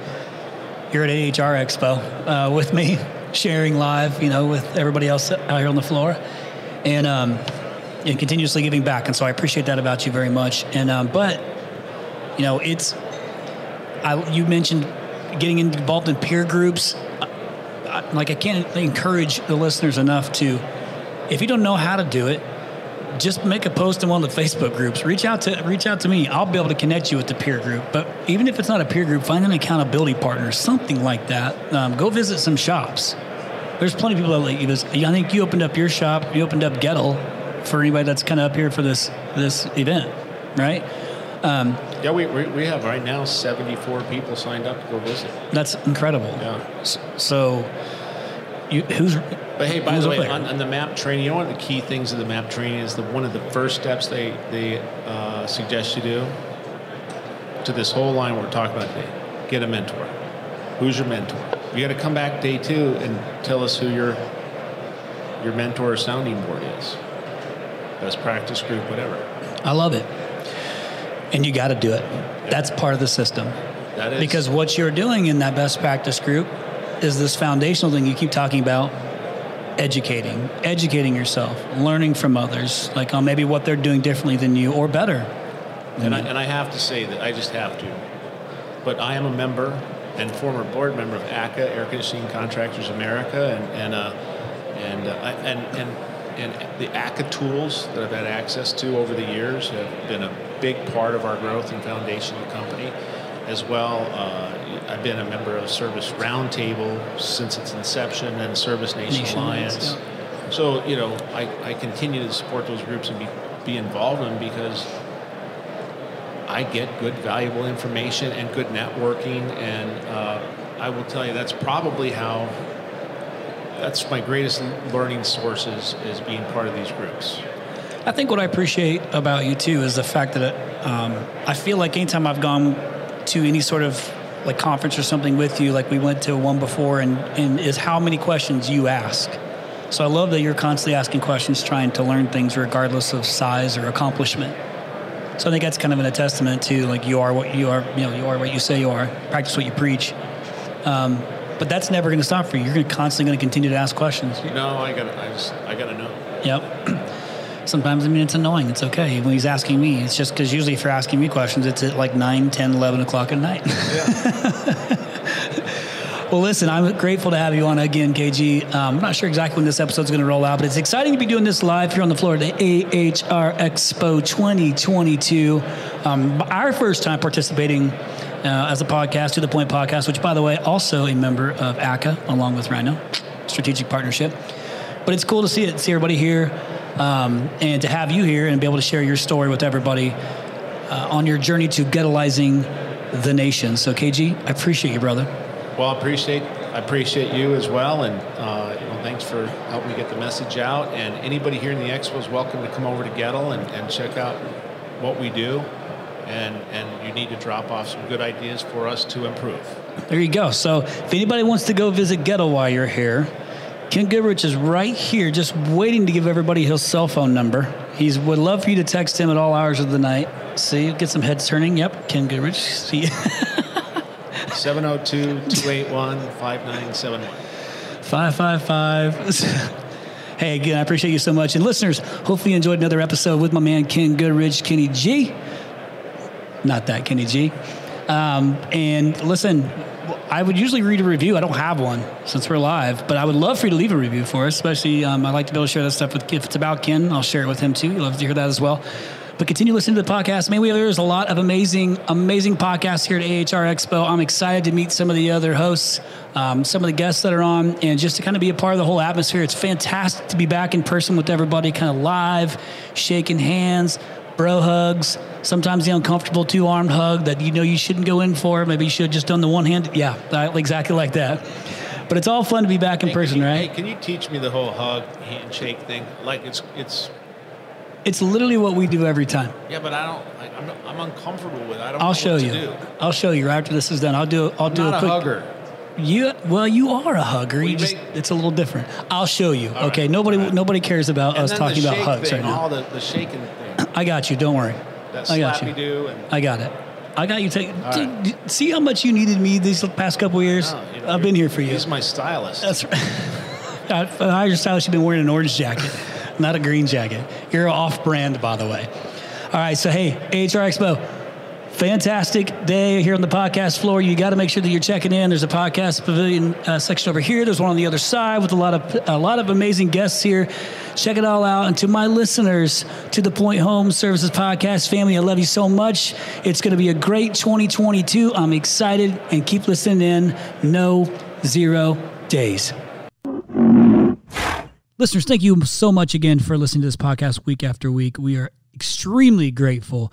you're at AHR Expo uh, with me, sharing live, you know, with everybody else out here on the floor, and um, and continuously giving back. And so I appreciate that about you very much. And um, but you know, it's I, you mentioned getting involved in peer groups. Like I can't encourage the listeners enough to, if you don't know how to do it, just make a post in one of the Facebook groups. Reach out to reach out to me. I'll be able to connect you with the peer group. But even if it's not a peer group, find an accountability partner, something like that. Um, go visit some shops. There's plenty of people that like you. This, I think you opened up your shop. You opened up Goettl for anybody that's kind of up here for this this event, right? Um, Yeah, we, we, we have right now 74 people signed up to go visit. that's incredible. Yeah. S- So, you, who's But hey, by the way, on, on the map training, you know one of the key things of the map training is the one of the first steps they they uh, suggest you do to this whole line we're talking about today. Get a mentor. Who's your mentor? You got to come back day two and tell us who your your mentor or sounding board is. Best practice group, whatever. I love it. And you got to do it. That's part of the system. That is Because what you're doing in that best practice group is this foundational thing you keep talking about educating, educating yourself, learning from others, like on maybe what they're doing differently than you or better. And I, and I have to say that I just have to. But I am a member and former board member of ACCA, Air Conditioning Contractors America, and and uh, and, uh, and and and the ACCA tools that I've had access to over the years have been a big part of our growth and foundation of the company. As well, uh, I've been a member of Service Roundtable since its inception and Service Nation, Nation Alliance. So you know, I, I continue to support those groups and be, be involved in them because I get good, valuable information and good networking, and uh, I will tell you that's probably how. That's my greatest learning sources is being part of these groups. I think what I appreciate about you too is the fact that um, I feel like anytime I've gone to any sort of like conference or something with you, like we went to one before, and, and is how many questions you ask. So I love that you're constantly asking questions, trying to learn things regardless of size or accomplishment. So I think that's kind of a testament to like you are what you are, you know, you are what you say you are. Practice what you preach. Um, but that's never going to stop for you. You're gonna constantly going to continue to ask questions. No, I got. I just. I got to know. Yep. Sometimes, I mean, it's annoying. It's okay. When he's asking me, it's just because usually if you're asking me questions, it's at like 9, 10, 11 o'clock at night. well, listen, I'm grateful to have you on again, KG. Um, I'm not sure exactly when this episode's going to roll out, but it's exciting to be doing this live here on the floor at the AHR Expo 2022. Um, our first time participating uh, as a podcast, To The Point Podcast, which, by the way, also a member of ACCA along with Rhino, strategic partnership. But it's cool to see it, see everybody here, um, and to have you here and be able to share your story with everybody uh, on your journey to ghettoizing the nation. So, KG, I appreciate you, brother. Well, I appreciate. I appreciate you as well, and uh, you know, thanks for helping me get the message out. And anybody here in the expo is welcome to come over to Goettl and, and check out what we do. And and you need to drop off some good ideas for us to improve. There you go. So if anybody wants to go visit Goettl while you're here, Ken Goodrich is right here, just waiting to give everybody his cell phone number. He would love for you to text him at all hours of the night. See, get some heads turning. Yep, Ken Goodrich. See. 702 281 5971. 555. Hey, again, I appreciate you so much. And listeners, hopefully you enjoyed another episode with my man Ken Goodrich, Kenny G. Not that Kenny G. Um, and listen, I would usually read a review. I don't have one since we're live, but I would love for you to leave a review for us. Especially, um, I like to be able to share that stuff with. If it's about Ken, I'll share it with him too. You'd love to hear that as well. But continue listening to the podcast. Maybe there's a lot of amazing, amazing podcasts here at AHR Expo. I'm excited to meet some of the other hosts, um, some of the guests that are on, and just to kind of be a part of the whole atmosphere. It's fantastic to be back in person with everybody, kind of live, shaking hands, bro hugs. Sometimes the uncomfortable two armed hug that you know you shouldn't go in for. Maybe you should have just done the one hand. Yeah, exactly like that. But it's all fun to be back in Hey, person, you, right? Hey, can you teach me the whole hug handshake thing? Like it's it's It's literally what we do every time. yeah, but I don't. Like, I'm I'm uncomfortable with. it. I don't. I'll know show what you. To do. I'll show you right after this is done. I'll do. I'll I'm do a a quick. hugger. You well, you are a hugger. You you just make- it's a little different. I'll show you. Okay. right. Nobody right. nobody cares about And us talking about hugs thing, right now. all the the shaking I got you. Don't worry. that I got you. do, and I got it. I got you. Take. Right. d- d- See how much you needed me these past couple years. You know, I've been here for you. He's my stylist. That's right. I I your stylist. You've been wearing an orange jacket, not a green jacket. You're off-brand, by the way. All right. So hey, AHR Expo. Fantastic day here on the podcast floor. You got to make sure that you're checking in. There's a podcast pavilion uh, section over here. There's one on the other side with a lot of a lot of amazing guests here. Check it all out. And to my listeners, to the Point Home Services podcast family, I love you so much. It's going to be a great 2022. I'm excited and keep listening in. No zero days. Listeners, thank you so much again for listening to this podcast week after week. We are extremely grateful.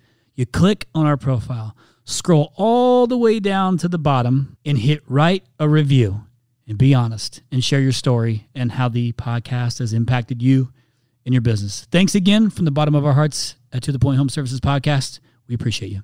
You click on our profile, scroll all the way down to the bottom, and hit write a review. And be honest and share your story and how the podcast has impacted you and your business. Thanks again from the bottom of our hearts at To The Point Home Services Podcast. We appreciate you.